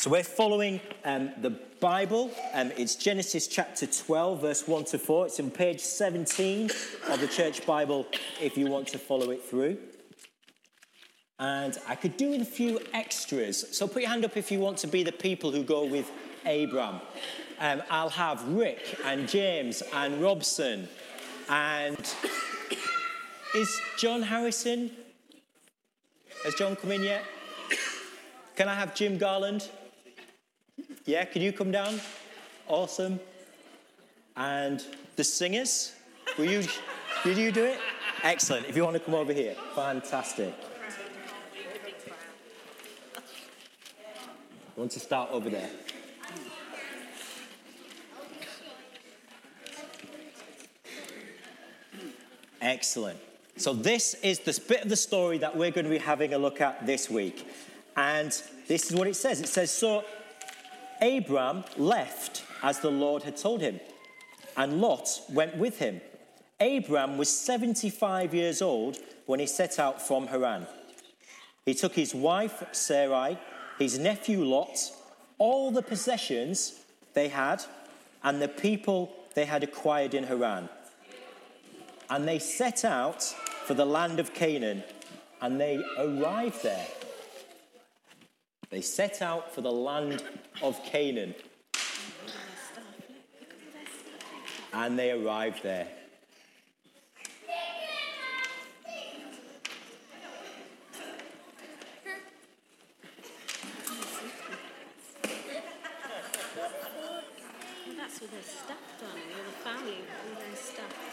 So we're following um, the Bible. Um, it's Genesis chapter 12, verse 1 to 4. It's on page 17 of the Church Bible if you want to follow it through. And I could do with a few extras. So put your hand up if you want to be the people who go with Abram. Um, I'll have Rick and James and Robson. And is John Harrison? Has John come in yet? Can I have Jim Garland? Yeah, can you come down? Awesome. And the singers, will you, did you do it? Excellent. If you want to come over here, fantastic. I want to start over there. Excellent. So, this is the bit of the story that we're going to be having a look at this week. And this is what it says it says, So Abram left as the Lord had told him, and Lot went with him. Abram was 75 years old when he set out from Haran. He took his wife Sarai, his nephew Lot, all the possessions they had, and the people they had acquired in Haran. And they set out for the land of Canaan, and they arrived there. They set out for the land of Canaan. And they arrived there. that's with their stuff done, all the family, all their stuff.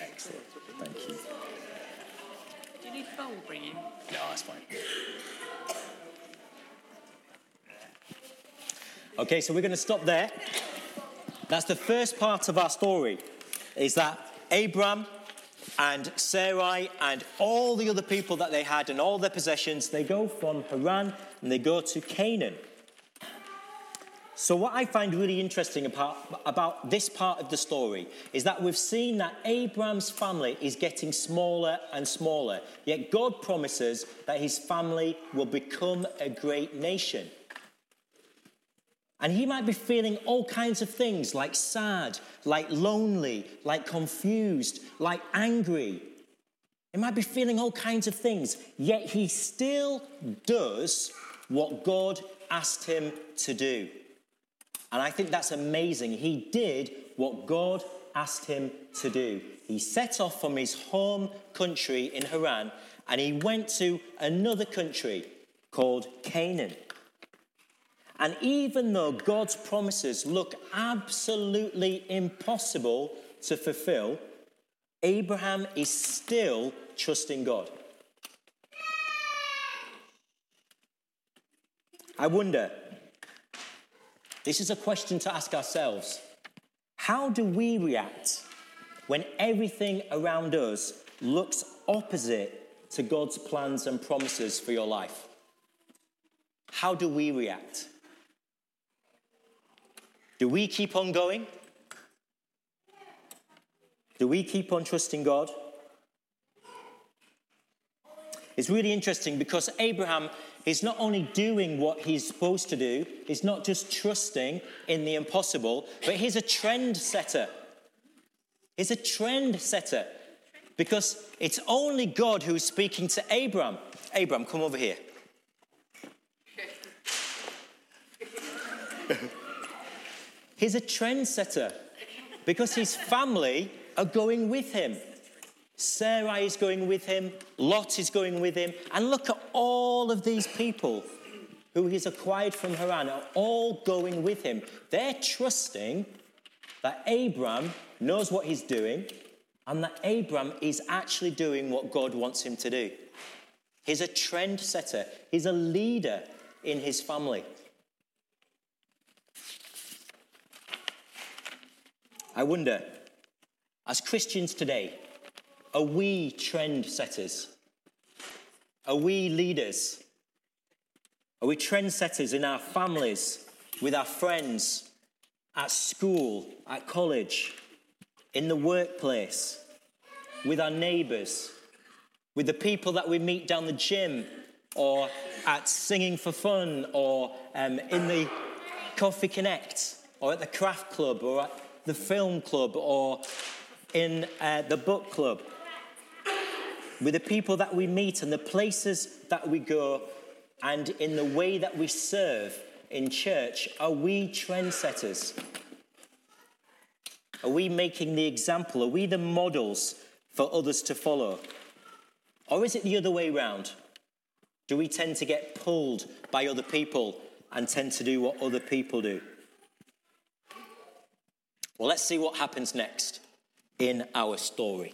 Excellent. Thank you. No, oh, that's fine. Okay, so we're going to stop there. That's the first part of our story. Is that Abram and Sarai and all the other people that they had and all their possessions, they go from Haran and they go to Canaan. So, what I find really interesting about, about this part of the story is that we've seen that Abraham's family is getting smaller and smaller, yet God promises that his family will become a great nation. And he might be feeling all kinds of things like sad, like lonely, like confused, like angry. He might be feeling all kinds of things, yet he still does what God asked him to do. And I think that's amazing. He did what God asked him to do. He set off from his home country in Haran and he went to another country called Canaan. And even though God's promises look absolutely impossible to fulfill, Abraham is still trusting God. I wonder this is a question to ask ourselves. How do we react when everything around us looks opposite to God's plans and promises for your life? How do we react? Do we keep on going? Do we keep on trusting God? It's really interesting because Abraham He's not only doing what he's supposed to do, he's not just trusting in the impossible, but he's a trend setter. He's a trend setter because it's only God who is speaking to Abram. Abram, come over here. he's a trend setter because his family are going with him. Sarai is going with him, Lot is going with him, and look at all of these people who he's acquired from Haran are all going with him. They're trusting that Abram knows what he's doing and that Abram is actually doing what God wants him to do. He's a trend setter, he's a leader in his family. I wonder, as Christians today, are we trend setters? Are we leaders? Are we trendsetters in our families, with our friends, at school, at college, in the workplace, with our neighbours, with the people that we meet down the gym or at Singing for Fun or um, in the Coffee Connect or at the craft club or at the film club or in uh, the book club. With the people that we meet and the places that we go and in the way that we serve in church, are we trendsetters? Are we making the example? Are we the models for others to follow? Or is it the other way round? Do we tend to get pulled by other people and tend to do what other people do? Well, let's see what happens next in our story.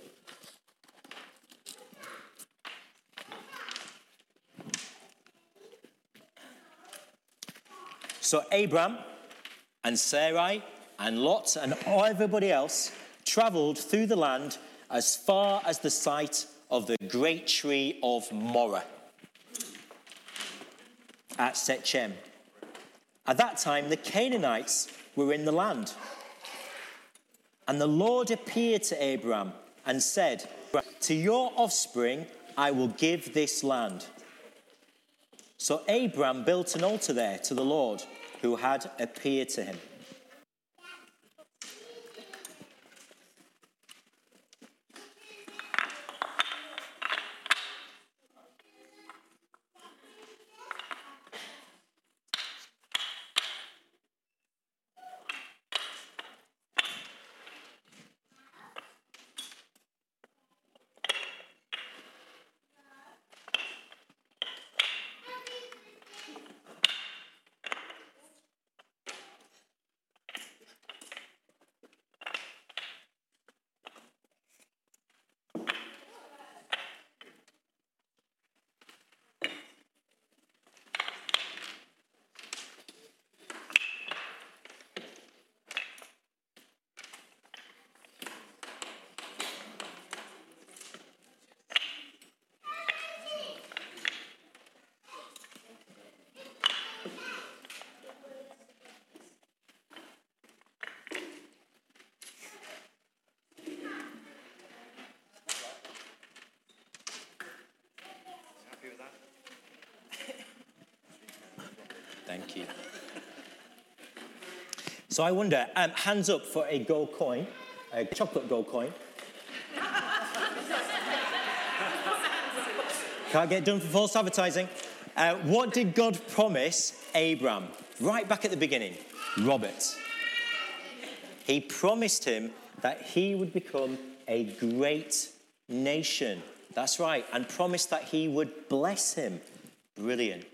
So, Abram and Sarai and Lot and everybody else traveled through the land as far as the site of the great tree of Moreh at Shechem. At that time, the Canaanites were in the land. And the Lord appeared to Abram and said, To your offspring I will give this land. So Abram built an altar there to the Lord who had appeared to him. Thank you. So I wonder, um, hands up for a gold coin, a chocolate gold coin. Can't get done for false advertising. Uh, what did God promise Abram right back at the beginning? Robert. He promised him that he would become a great nation. That's right, and promised that he would bless him. Brilliant.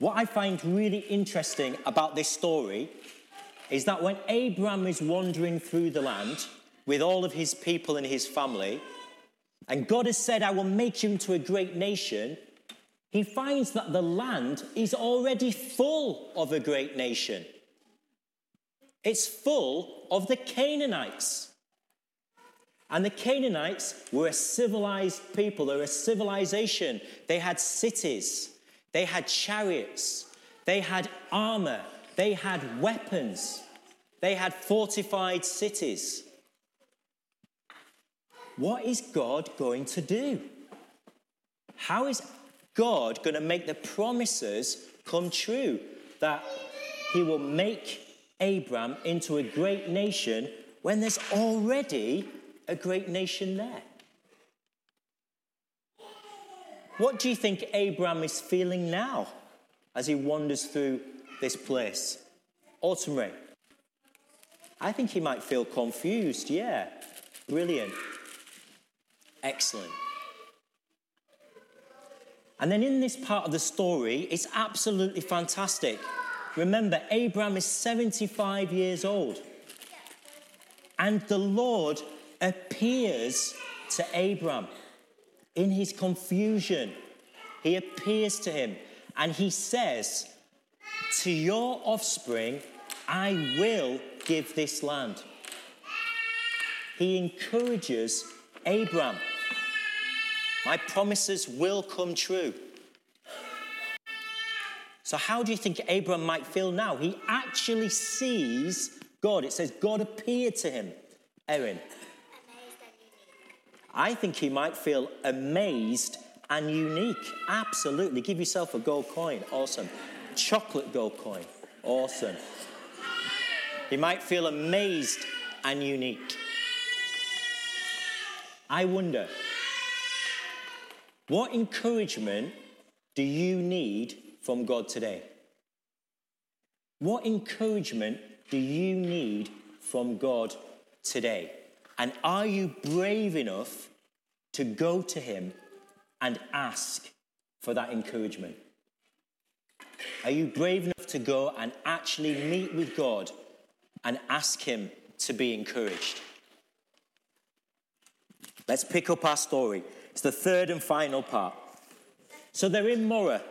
What I find really interesting about this story is that when Abraham is wandering through the land with all of his people and his family, and God has said, I will make you into a great nation, he finds that the land is already full of a great nation. It's full of the Canaanites. And the Canaanites were a civilized people, they were a civilization. They had cities, they had chariots, they had armor, they had weapons, they had fortified cities. What is God going to do? How is God going to make the promises come true that he will make Abram into a great nation when there's already a great nation there? What do you think Abraham is feeling now as he wanders through this place? Autumn rain. I think he might feel confused. Yeah. Brilliant. Excellent. And then in this part of the story, it's absolutely fantastic. Remember, Abraham is 75 years old. And the Lord appears to Abraham in his confusion, he appears to him and he says, To your offspring, I will give this land. He encourages Abram. My promises will come true. So, how do you think Abram might feel now? He actually sees God. It says God appeared to him. Erin. I think he might feel amazed and unique. Absolutely. Give yourself a gold coin. Awesome. Chocolate gold coin. Awesome. He might feel amazed and unique. I wonder, what encouragement do you need from God today? What encouragement do you need from God today? And are you brave enough to go to Him and ask for that encouragement? Are you brave enough to go and actually meet with God and ask Him to be encouraged? Let's pick up our story. It's the third and final part. So they're in Moreh.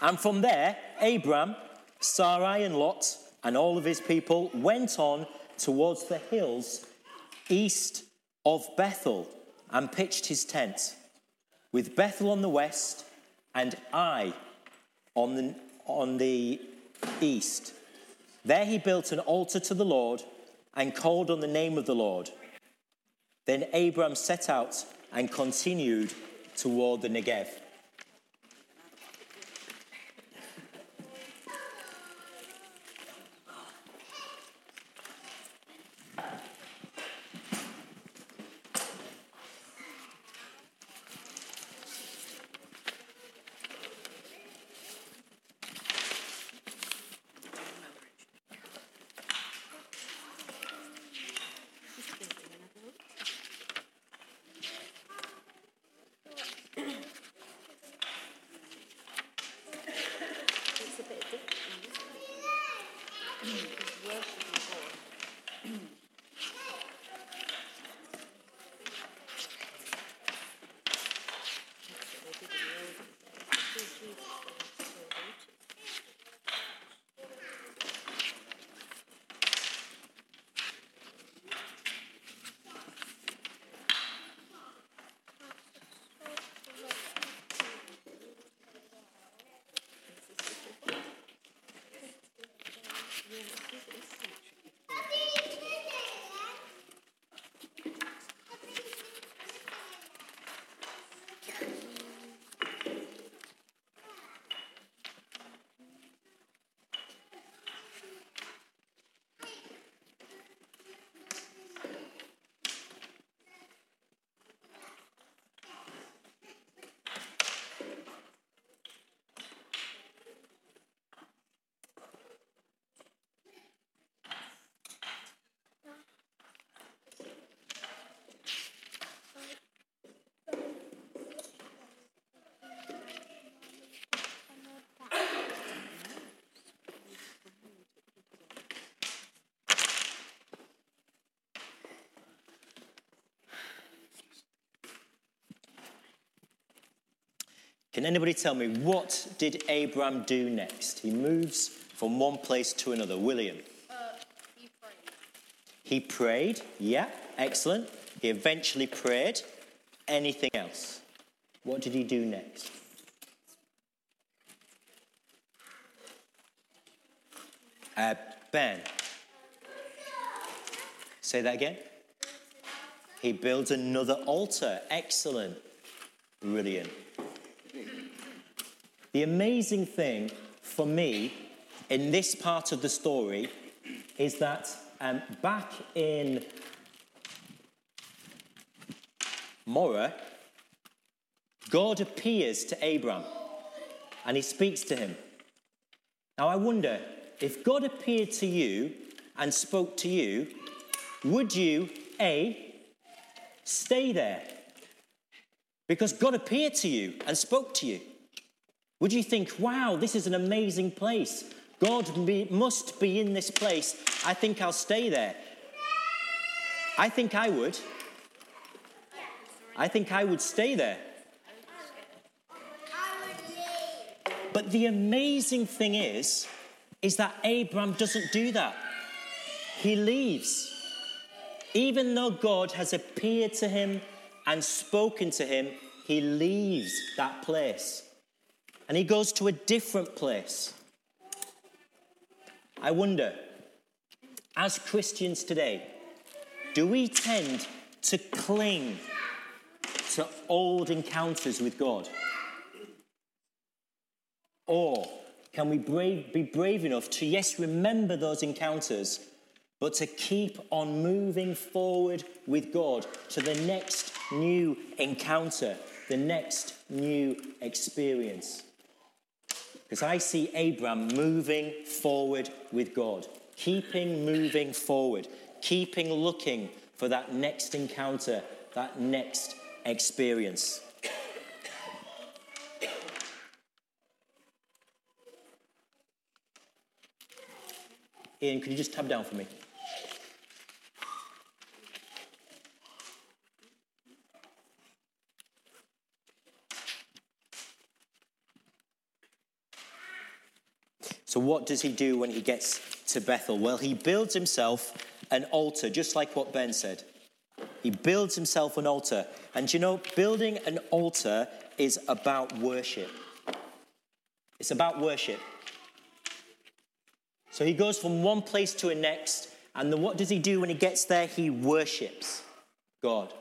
And from there, Abram, Sarai, and Lot, and all of his people went on towards the hills east of Bethel and pitched his tent, with Bethel on the west and Ai on the, on the east. There he built an altar to the Lord and called on the name of the Lord. Then Abram set out and continued toward the Negev. Can anybody tell me what did Abram do next? He moves from one place to another. William. He prayed. Yeah, excellent. He eventually prayed. Anything else? What did he do next? Uh, ben. Say that again. He builds another altar. Excellent. Brilliant. The amazing thing for me in this part of the story is that um, back in Moreh, God appears to Abram and he speaks to him. Now, I wonder if God appeared to you and spoke to you, would you, A, stay there? Because God appeared to you and spoke to you. Would you think, wow, this is an amazing place? God be, must be in this place. I think I'll stay there. I think I would. I think I would stay there. But the amazing thing is, is that Abram doesn't do that. He leaves. Even though God has appeared to him and spoken to him, he leaves that place and he goes to a different place. I wonder, as Christians today, do we tend to cling to old encounters with God? Or can we brave, be brave enough to, yes, remember those encounters, but to keep on moving forward with God to the next new encounter, the next new experience? Because I see Abram moving forward with God, keeping moving forward, keeping looking for that next encounter, that next experience. Ian, could you just tab down for me? So, what does he do when he gets to Bethel? Well, he builds himself an altar, just like what Ben said. He builds himself an altar. And you know, building an altar is about worship. It's about worship. So he goes from one place to a next, and then what does he do when he gets there? He worships God.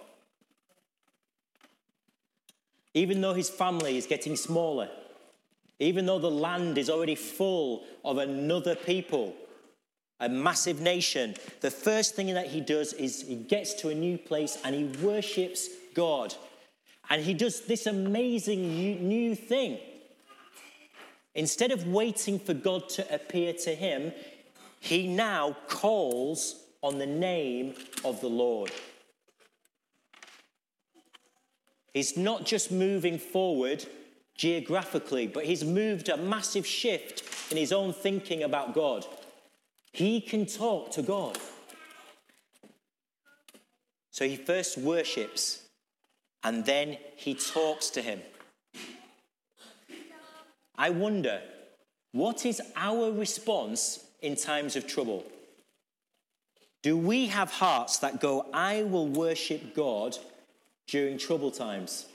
Even though his family is getting smaller, even though the land is already full of another people, a massive nation, the first thing that he does is he gets to a new place and he worships God. And he does this amazing new thing. Instead of waiting for God to appear to him, he now calls on the name of the Lord. He's not just moving forward geographically, but he's moved a massive shift in his own thinking about God. He can talk to God. So he first worships and then he talks to him. I wonder, what is our response in times of trouble? Do we have hearts that go, I will worship God during trouble times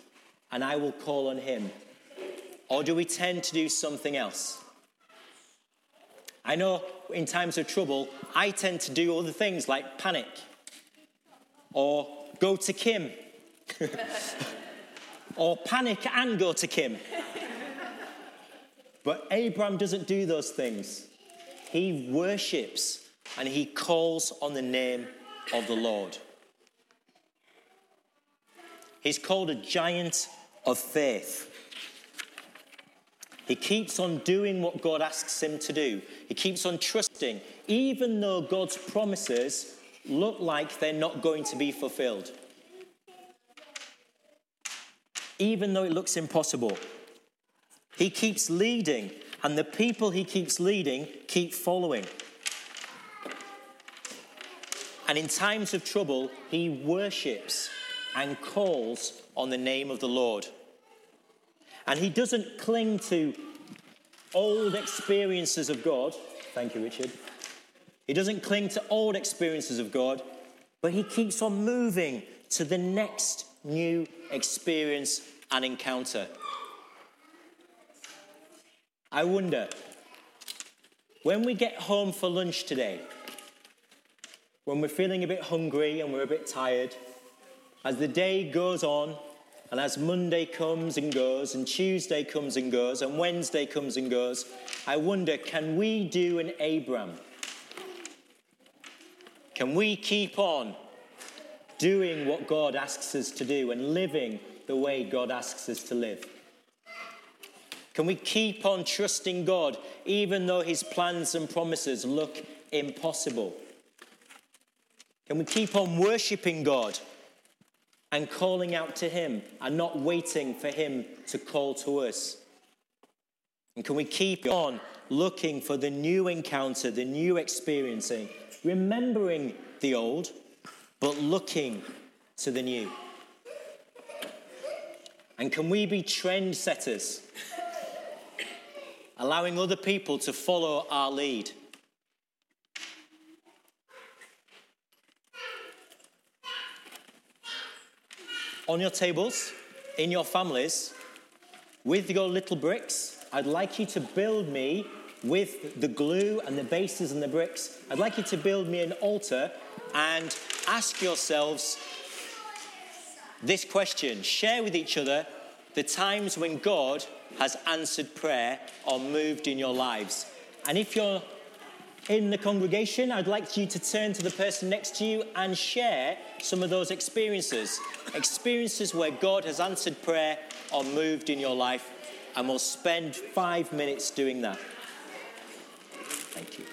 and I will call on Him? Or do we tend to do something else? I know in times of trouble, I tend to do other things like panic or go to Kim or panic and go to Kim. But Abraham doesn't do those things. He worships and he calls on the name of the Lord. He's called a giant of faith. He keeps on doing what God asks him to do. He keeps on trusting, even though God's promises look like they're not going to be fulfilled. Even though it looks impossible. He keeps leading, and the people he keeps leading keep following. And in times of trouble, he worships and calls on the name of the Lord. And he doesn't cling to old experiences of God. Thank you, Richard. He doesn't cling to old experiences of God, but he keeps on moving to the next new experience and encounter. I wonder, when we get home for lunch today, when we're feeling a bit hungry and we're a bit tired, as the day goes on, and as Monday comes and goes, and Tuesday comes and goes, and Wednesday comes and goes, I wonder can we do an Abram? Can we keep on doing what God asks us to do and living the way God asks us to live? Can we keep on trusting God even though his plans and promises look impossible? Can we keep on worshipping God and calling out to him and not waiting for him to call to us? And can we keep on looking for the new encounter, the new experiencing, eh? remembering the old, but looking to the new? And can we be trendsetters? allowing other people to follow our lead. On your tables, in your families, with your little bricks, I'd like you to build me with the glue and the bases and the bricks. I'd like you to build me an altar and ask yourselves this question. Share with each other the times when God has answered prayer or moved in your lives. And if you're in the congregation, I'd like you to turn to the person next to you and share some of those experiences. Experiences where God has answered prayer or moved in your life. And we'll spend five minutes doing that. Thank you.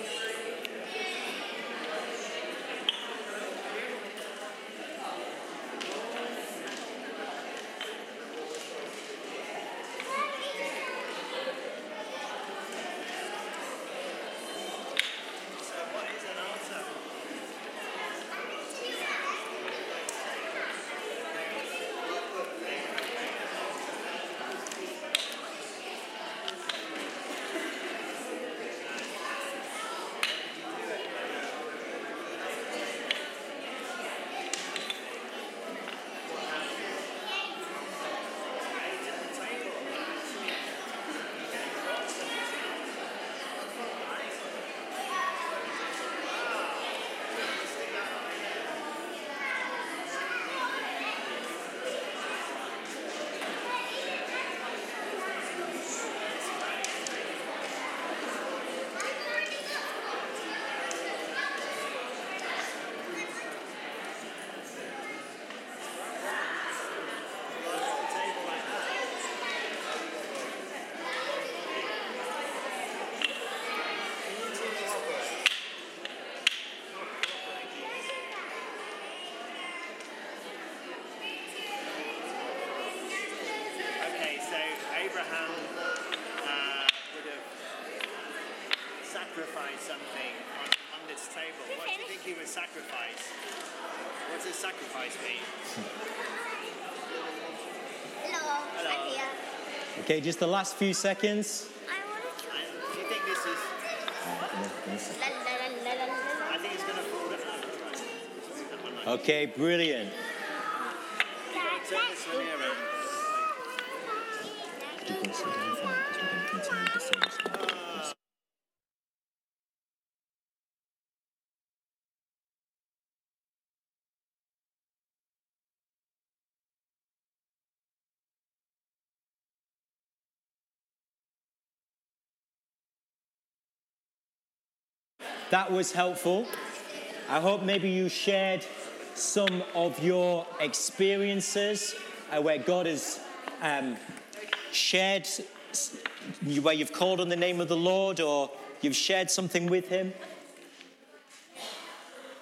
Yeah. Okay, just the last few seconds. I want to try. Do you think this is? La, la, la, la, la, la. I think it's going to fall down. Right. That one like- Okay, brilliant. That was helpful. I hope maybe you shared some of your experiences uh, where God has um, shared, where you've called on the name of the Lord or you've shared something with Him.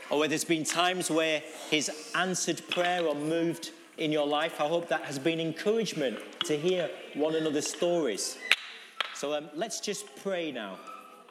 Or where there's been times where He's answered prayer or moved in your life. I hope that has been encouragement to hear one another's stories. So um, let's just pray now.